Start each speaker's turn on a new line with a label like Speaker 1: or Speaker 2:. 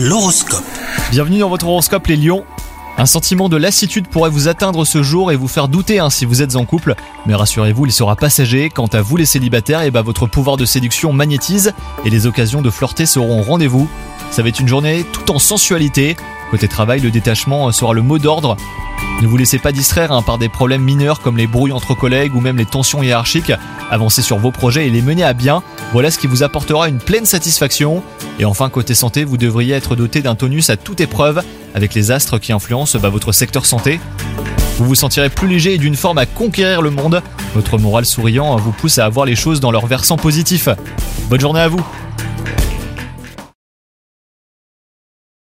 Speaker 1: L'horoscope.
Speaker 2: Bienvenue dans votre horoscope les lions. Un sentiment de lassitude pourrait vous atteindre ce jour et vous faire douter hein, si vous êtes en couple. Mais rassurez-vous, il sera passager. Quant à vous les célibataires, et bah, votre pouvoir de séduction magnétise et les occasions de flirter seront au rendez-vous. Ça va être une journée tout en sensualité. Côté travail, le détachement sera le mot d'ordre. Ne vous laissez pas distraire hein, par des problèmes mineurs comme les brouilles entre collègues ou même les tensions hiérarchiques. Avancez sur vos projets et les menez à bien. Voilà ce qui vous apportera une pleine satisfaction. Et enfin, côté santé, vous devriez être doté d'un tonus à toute épreuve avec les astres qui influencent bah, votre secteur santé. Vous vous sentirez plus léger et d'une forme à conquérir le monde. Votre moral souriant vous pousse à avoir les choses dans leur versant positif. Bonne journée à vous